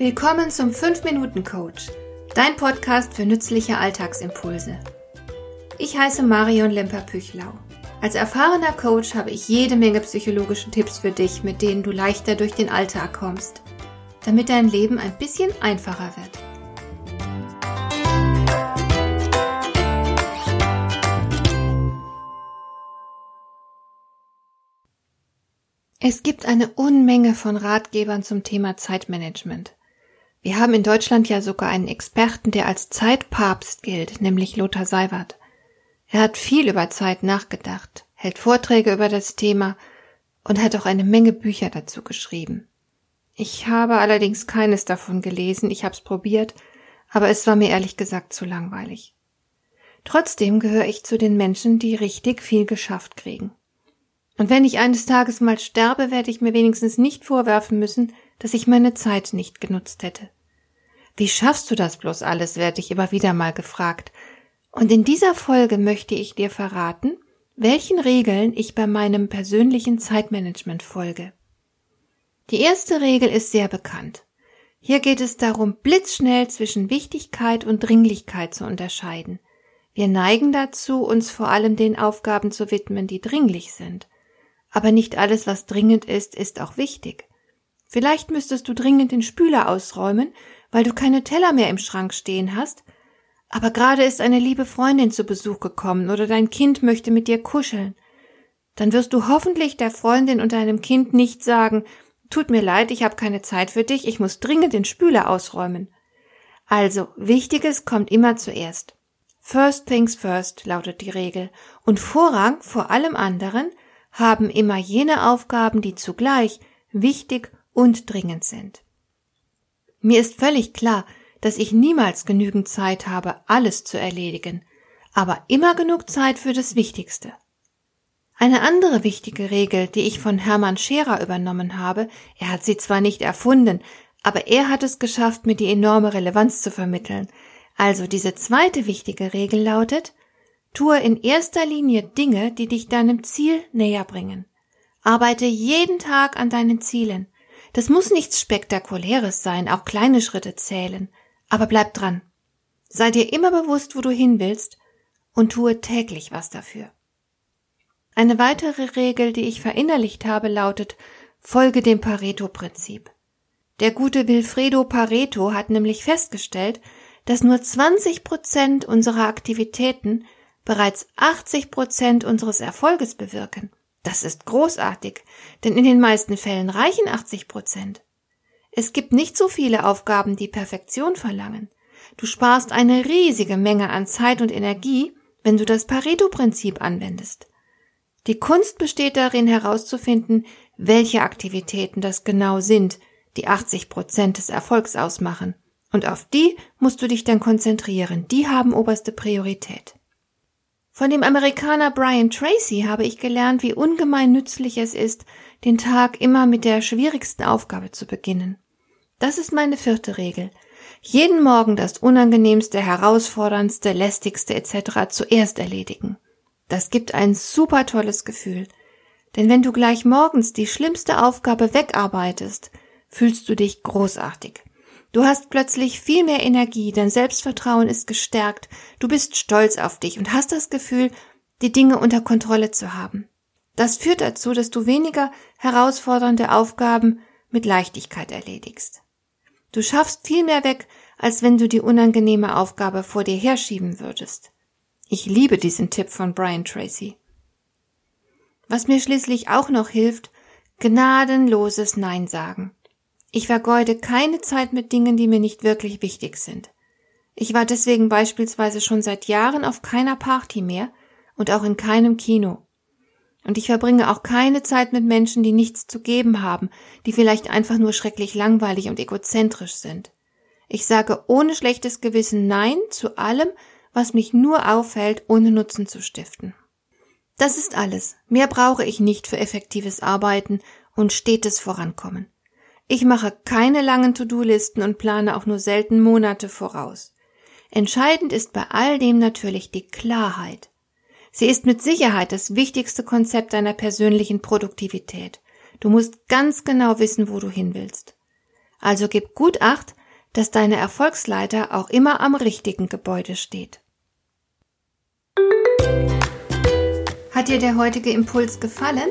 Willkommen zum 5-Minuten-Coach, dein Podcast für nützliche Alltagsimpulse. Ich heiße Marion Lemper-Püchlau. Als erfahrener Coach habe ich jede Menge psychologische Tipps für dich, mit denen du leichter durch den Alltag kommst, damit dein Leben ein bisschen einfacher wird. Es gibt eine Unmenge von Ratgebern zum Thema Zeitmanagement. Wir haben in Deutschland ja sogar einen Experten, der als Zeitpapst gilt, nämlich Lothar Seiwert. Er hat viel über Zeit nachgedacht, hält Vorträge über das Thema und hat auch eine Menge Bücher dazu geschrieben. Ich habe allerdings keines davon gelesen, ich habe es probiert, aber es war mir ehrlich gesagt zu langweilig. Trotzdem gehöre ich zu den Menschen, die richtig viel geschafft kriegen. Und wenn ich eines Tages mal sterbe, werde ich mir wenigstens nicht vorwerfen müssen, dass ich meine Zeit nicht genutzt hätte. Wie schaffst du das bloß alles, werde ich immer wieder mal gefragt. Und in dieser Folge möchte ich dir verraten, welchen Regeln ich bei meinem persönlichen Zeitmanagement folge. Die erste Regel ist sehr bekannt. Hier geht es darum, blitzschnell zwischen Wichtigkeit und Dringlichkeit zu unterscheiden. Wir neigen dazu, uns vor allem den Aufgaben zu widmen, die dringlich sind. Aber nicht alles, was dringend ist, ist auch wichtig. Vielleicht müsstest du dringend den Spüler ausräumen, weil du keine Teller mehr im Schrank stehen hast, aber gerade ist eine liebe Freundin zu Besuch gekommen oder dein Kind möchte mit dir kuscheln. Dann wirst du hoffentlich der Freundin und deinem Kind nicht sagen, tut mir leid, ich habe keine Zeit für dich, ich muss dringend den Spüler ausräumen. Also, Wichtiges kommt immer zuerst. First things first lautet die Regel, und Vorrang vor allem anderen haben immer jene Aufgaben, die zugleich wichtig und dringend sind. Mir ist völlig klar, dass ich niemals genügend Zeit habe, alles zu erledigen, aber immer genug Zeit für das Wichtigste. Eine andere wichtige Regel, die ich von Hermann Scherer übernommen habe, er hat sie zwar nicht erfunden, aber er hat es geschafft, mir die enorme Relevanz zu vermitteln. Also diese zweite wichtige Regel lautet, tue in erster Linie Dinge, die dich deinem Ziel näher bringen. Arbeite jeden Tag an deinen Zielen. Das muss nichts Spektakuläres sein, auch kleine Schritte zählen. Aber bleib dran. Sei dir immer bewusst, wo du hin willst und tue täglich was dafür. Eine weitere Regel, die ich verinnerlicht habe, lautet, folge dem Pareto-Prinzip. Der gute Wilfredo Pareto hat nämlich festgestellt, dass nur 20 Prozent unserer Aktivitäten bereits 80 Prozent unseres Erfolges bewirken. Das ist großartig, denn in den meisten Fällen reichen 80 Prozent. Es gibt nicht so viele Aufgaben, die Perfektion verlangen. Du sparst eine riesige Menge an Zeit und Energie, wenn du das Pareto-Prinzip anwendest. Die Kunst besteht darin herauszufinden, welche Aktivitäten das genau sind, die 80 Prozent des Erfolgs ausmachen. Und auf die musst du dich dann konzentrieren. Die haben oberste Priorität. Von dem Amerikaner Brian Tracy habe ich gelernt, wie ungemein nützlich es ist, den Tag immer mit der schwierigsten Aufgabe zu beginnen. Das ist meine vierte Regel. Jeden Morgen das unangenehmste, herausforderndste, lästigste etc. zuerst erledigen. Das gibt ein super tolles Gefühl. Denn wenn du gleich morgens die schlimmste Aufgabe wegarbeitest, fühlst du dich großartig. Du hast plötzlich viel mehr Energie, dein Selbstvertrauen ist gestärkt, du bist stolz auf dich und hast das Gefühl, die Dinge unter Kontrolle zu haben. Das führt dazu, dass du weniger herausfordernde Aufgaben mit Leichtigkeit erledigst. Du schaffst viel mehr weg, als wenn du die unangenehme Aufgabe vor dir herschieben würdest. Ich liebe diesen Tipp von Brian Tracy. Was mir schließlich auch noch hilft, gnadenloses Nein sagen. Ich vergeude keine Zeit mit Dingen, die mir nicht wirklich wichtig sind. Ich war deswegen beispielsweise schon seit Jahren auf keiner Party mehr und auch in keinem Kino. Und ich verbringe auch keine Zeit mit Menschen, die nichts zu geben haben, die vielleicht einfach nur schrecklich langweilig und egozentrisch sind. Ich sage ohne schlechtes Gewissen Nein zu allem, was mich nur auffällt, ohne Nutzen zu stiften. Das ist alles. Mehr brauche ich nicht für effektives Arbeiten und stetes Vorankommen. Ich mache keine langen To-Do-Listen und plane auch nur selten Monate voraus. Entscheidend ist bei all dem natürlich die Klarheit. Sie ist mit Sicherheit das wichtigste Konzept deiner persönlichen Produktivität. Du musst ganz genau wissen, wo du hin willst. Also gib gut acht, dass deine Erfolgsleiter auch immer am richtigen Gebäude steht. Hat dir der heutige Impuls gefallen?